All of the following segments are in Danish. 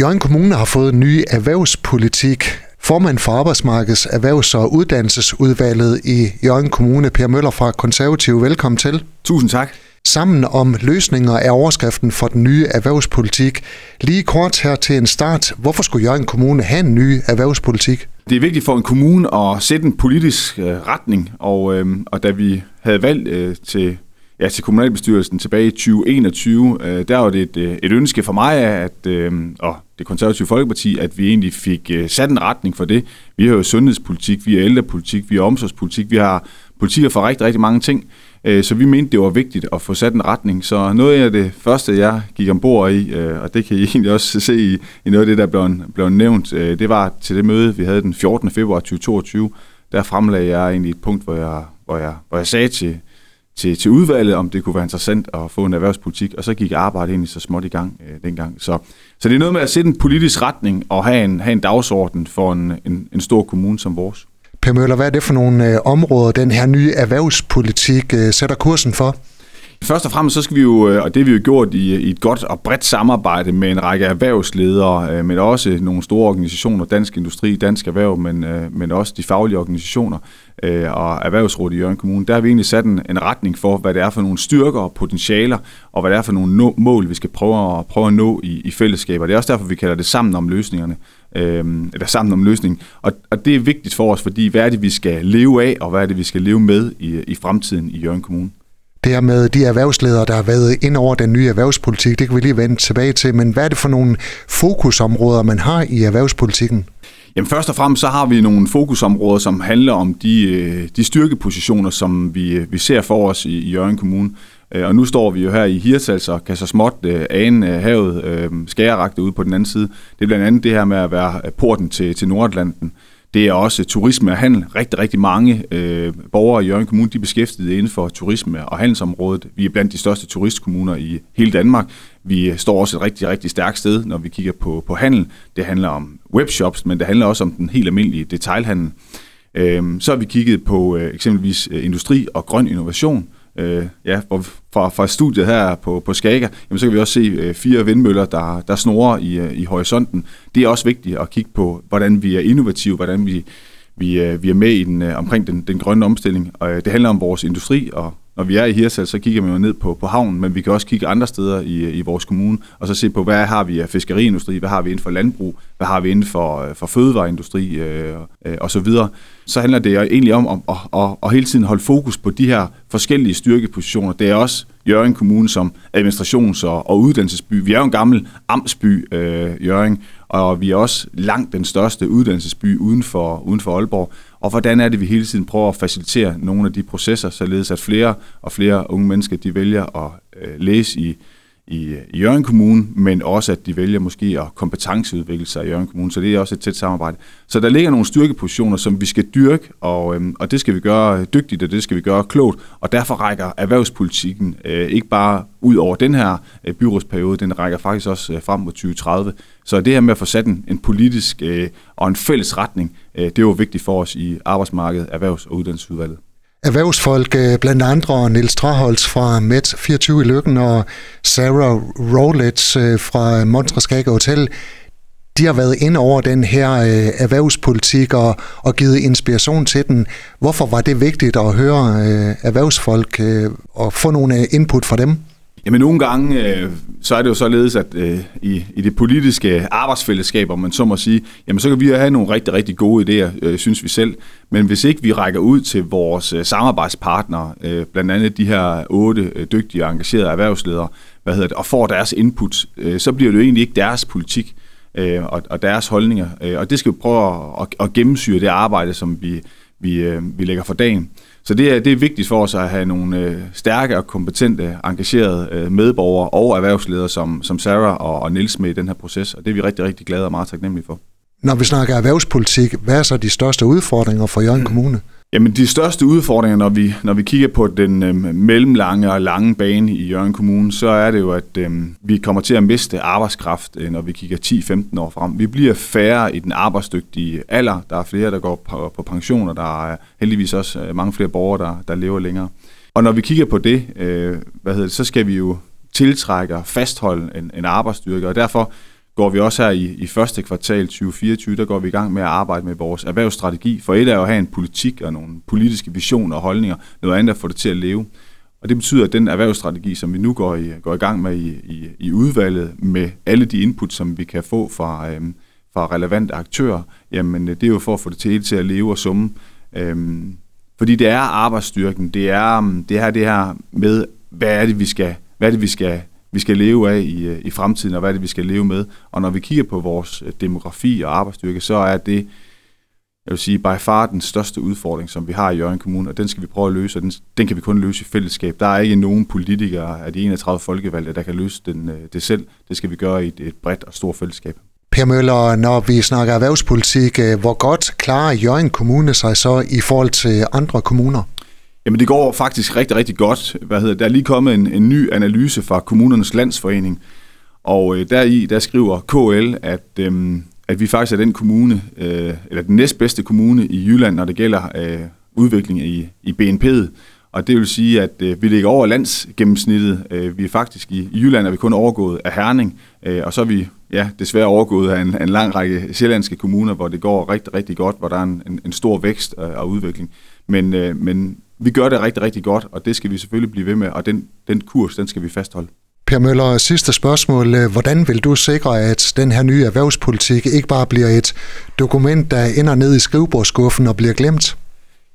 Jørgen Kommune har fået en ny erhvervspolitik. Formand for Arbejdsmarkeds Erhvervs- og Uddannelsesudvalget i Jørgen Kommune, Per Møller fra Konservativ. Velkommen til. Tusind tak. Sammen om løsninger er overskriften for den nye erhvervspolitik. Lige kort her til en start. Hvorfor skulle Jørgen Kommune have en ny erhvervspolitik? Det er vigtigt for en kommune at sætte en politisk øh, retning, og, øh, og da vi havde valgt øh, til ja, til kommunalbestyrelsen tilbage i 2021, øh, der var det et, øh, et ønske for mig, at, øh, og det konservative Folkeparti, at vi egentlig fik øh, sat en retning for det. Vi har jo sundhedspolitik, vi har ældrepolitik, vi har omsorgspolitik, vi har politikker for rigtig, rigtig mange ting. Øh, så vi mente, det var vigtigt at få sat en retning. Så noget af det første, jeg gik ombord i, øh, og det kan I egentlig også se i, i noget af det, der blev, blev nævnt, øh, det var til det møde, vi havde den 14. februar 2022. Der fremlagde jeg egentlig et punkt, hvor jeg, hvor jeg, hvor jeg sagde til, til, til udvalget, om det kunne være interessant at få en erhvervspolitik, og så gik arbejdet egentlig så småt i gang øh, dengang. Så, så det er noget med at sætte en politisk retning og have en, have en dagsorden for en, en, en stor kommune som vores. Per Møller, hvad er det for nogle øh, områder, den her nye erhvervspolitik øh, sætter kursen for? Først og fremmest så skal vi jo, øh, og det har vi jo gjort i, i et godt og bredt samarbejde med en række erhvervsledere, øh, men også nogle store organisationer, Dansk Industri, Dansk Erhverv, men, øh, men også de faglige organisationer øh, og Erhvervsrådet i Jørgen Kommune. Der har vi egentlig sat en, en retning for, hvad det er for nogle styrker og potentialer, og hvad det er for nogle no- mål, vi skal prøve at, prøve at nå i, i fællesskaber. Det er også derfor, vi kalder det sammen om løsningerne, øh, eller sammen om løsningen. Og, og det er vigtigt for os, fordi hvad er det, vi skal leve af, og hvad er det, vi skal leve med i, i fremtiden i Jørgen Kommune det her med de erhvervsledere, der har været ind over den nye erhvervspolitik, det kan vi lige vende tilbage til, men hvad er det for nogle fokusområder, man har i erhvervspolitikken? Jamen først og fremmest så har vi nogle fokusområder, som handler om de, øh, de styrkepositioner, som vi, øh, vi ser for os i, i Jørgen Kommune. Øh, og nu står vi jo her i Hirtals og kan så småt ane havet skæreragte ude på den anden side. Det er blandt andet det her med at være porten til, til Nordatlanten. Det er også turisme og handel. Rigtig, rigtig mange øh, borgere i Jørgen Kommune, de er beskæftiget inden for turisme og handelsområdet. Vi er blandt de største turistkommuner i hele Danmark. Vi står også et rigtig, rigtig stærkt sted, når vi kigger på, på handel. Det handler om webshops, men det handler også om den helt almindelige detailhandel. Øh, så har vi kigget på øh, eksempelvis øh, industri og grøn innovation øh, ja, fra, fra studiet her på, på Skager, jamen, så kan vi også se øh, fire vindmøller, der, der snorer i, øh, i horisonten. Det er også vigtigt at kigge på, hvordan vi er innovative, hvordan vi, vi, øh, vi er med i den, øh, omkring den, den grønne omstilling. Og, øh, det handler om vores industri, og når vi er i Hirsal, så kigger vi jo ned på, på havnen, men vi kan også kigge andre steder i, i vores kommune, og så se på, hvad har vi af fiskeriindustri, hvad har vi inden for landbrug, hvad har vi inden for, øh, for fødevareindustri øh, øh, og så videre. Så handler det egentlig om at, at, at, at hele tiden holde fokus på de her forskellige styrkepositioner. Det er også Jørgen Kommune som administrations- og, og uddannelsesby. Vi er jo en gammel amtsby, øh, Jørgen, og vi er også langt den største uddannelsesby uden for, uden for Aalborg. Og hvordan er det, vi hele tiden prøver at facilitere nogle af de processer, således at flere og flere unge mennesker, de vælger at øh, læse i i, i Jørgen Kommune, men også at de vælger måske at kompetenceudvikle sig i Jørgen Kommune, så det er også et tæt samarbejde. Så der ligger nogle styrkepositioner, som vi skal dyrke, og, øhm, og det skal vi gøre dygtigt, og det skal vi gøre klogt, og derfor rækker erhvervspolitikken øh, ikke bare ud over den her øh, byrådsperiode, den rækker faktisk også øh, frem mod 2030. Så det her med at få sat en, en politisk øh, og en fælles retning, øh, det var vigtigt for os i arbejdsmarkedet, erhvervs- og uddannelsesudvalget erhvervsfolk, øh, blandt andre Nils Traholz fra Met 24 i Lykken og Sarah Rowlett øh, fra Montreal Hotel, de har været inde over den her øh, erhvervspolitik og, og givet inspiration til den. Hvorfor var det vigtigt at høre øh, erhvervsfolk og få nogle input fra dem? Jamen nogle gange, øh, så er det jo således, at øh, i, i det politiske arbejdsfællesskab, om man så må sige, jamen så kan vi have nogle rigtig, rigtig gode idéer, øh, synes vi selv. Men hvis ikke vi rækker ud til vores øh, samarbejdspartnere, øh, blandt andet de her otte øh, dygtige og engagerede erhvervsledere, hvad hedder det, og får deres input, øh, så bliver det jo egentlig ikke deres politik øh, og, og deres holdninger. Øh, og det skal vi prøve at, at, at gennemsyre det arbejde, som vi, vi, øh, vi lægger for dagen. Så det er, det er vigtigt for os at have nogle øh, stærke og kompetente, engagerede øh, medborgere og erhvervsledere som, som Sarah og, og Nils med i den her proces, og det er vi rigtig, rigtig glade og meget taknemmelige for. Når vi snakker erhvervspolitik, hvad er så de største udfordringer for Jørgen Kommune? Jamen de største udfordringer, når vi, når vi kigger på den øh, mellemlange og lange bane i Jørgen Kommune, så er det jo, at øh, vi kommer til at miste arbejdskraft, øh, når vi kigger 10-15 år frem. Vi bliver færre i den arbejdsdygtige alder. Der er flere, der går på, på pension, og der er heldigvis også øh, mange flere borgere, der, der lever længere. Og når vi kigger på det, øh, hvad hedder det, så skal vi jo tiltrække og fastholde en, en arbejdsstyrke, og derfor går vi også her i, i første kvartal 2024, der går vi i gang med at arbejde med vores erhvervsstrategi. For et er jo at have en politik og nogle politiske visioner og holdninger, noget andet er at få det til at leve. Og det betyder, at den erhvervsstrategi, som vi nu går i, går i gang med i, i, i udvalget, med alle de input, som vi kan få fra, øhm, fra relevante aktører, jamen øh, det er jo for at få det til, til at leve og summe. Øhm, fordi det er arbejdsstyrken, det er øhm, det her, det her med, hvad er det, vi skal, hvad er det, vi skal, vi skal leve af i, øh, i fremtiden, og hvad er det, vi skal leve med. Og når vi kigger på vores øh, demografi og arbejdsstyrke, så er det, jeg vil sige, by far den største udfordring, som vi har i Jørgen Kommune, og den skal vi prøve at løse, og den, den kan vi kun løse i fællesskab. Der er ikke nogen politikere af de 31 folkevalgte, der kan løse den, øh, det selv. Det skal vi gøre i et, et bredt og stort fællesskab. Per Møller, når vi snakker erhvervspolitik, hvor godt klarer Jørgen Kommune sig så i forhold til andre kommuner? Jamen det går faktisk rigtig, rigtig godt. Hvad hedder, der er lige kommet en, en ny analyse fra Kommunernes Landsforening, og øh, deri der skriver KL, at, øh, at vi faktisk er den kommune, øh, eller den næstbedste kommune i Jylland, når det gælder øh, udvikling i, i BNP'et. Og det vil sige, at øh, vi ligger over landsgennemsnittet. Øh, vi er faktisk i, i Jylland er vi kun overgået af Herning, øh, og så er vi ja, desværre overgået af en, en lang række sjællandske kommuner, hvor det går rigtig, rigtig godt, hvor der er en, en, en stor vækst og, og udvikling. Men, øh, men vi gør det rigtig, rigtig godt, og det skal vi selvfølgelig blive ved med, og den, den kurs, den skal vi fastholde. Per Møller, sidste spørgsmål. Hvordan vil du sikre, at den her nye erhvervspolitik ikke bare bliver et dokument, der ender ned i skrivebordskuffen og bliver glemt?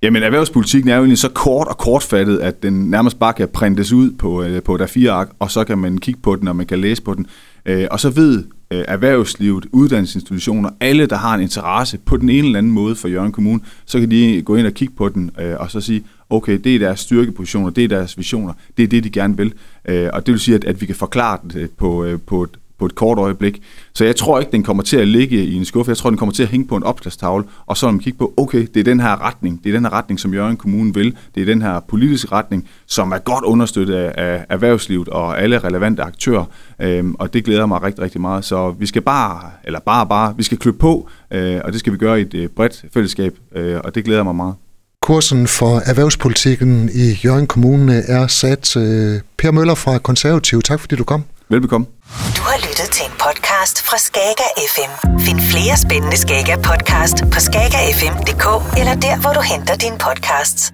Jamen, erhvervspolitikken er jo egentlig så kort og kortfattet, at den nærmest bare kan printes ud på, øh, på et A4-ark, og så kan man kigge på den, og man kan læse på den. Øh, og så ved øh, erhvervslivet, uddannelsesinstitutioner, alle, der har en interesse på den ene eller anden måde for Jørgen Kommune, så kan de gå ind og kigge på den, og så sige, okay, det er deres styrkepositioner, det er deres visioner, det er det, de gerne vil. Øh, og det vil sige, at, at vi kan forklare det på, øh, på et på et kort øjeblik. Så jeg tror ikke, den kommer til at ligge i en skuffe. Jeg tror, den kommer til at hænge på en opslagstavle, og så når man kigger på, okay, det er den her retning, det er den her retning, som Jørgen Kommune vil, det er den her politiske retning, som er godt understøttet af, erhvervslivet og alle relevante aktører, øhm, og det glæder mig rigtig, rigtig meget. Så vi skal bare, eller bare, bare, vi skal klø på, øh, og det skal vi gøre i et øh, bredt fællesskab, øh, og det glæder mig meget. Kursen for erhvervspolitikken i Jørgen Kommune er sat. Øh, per Møller fra Konservativ, tak fordi du kom. Velbekomme. Du har lyttet til en podcast fra Skager FM. Find flere spændende Skager podcast på skagerfm.dk eller der, hvor du henter dine podcasts.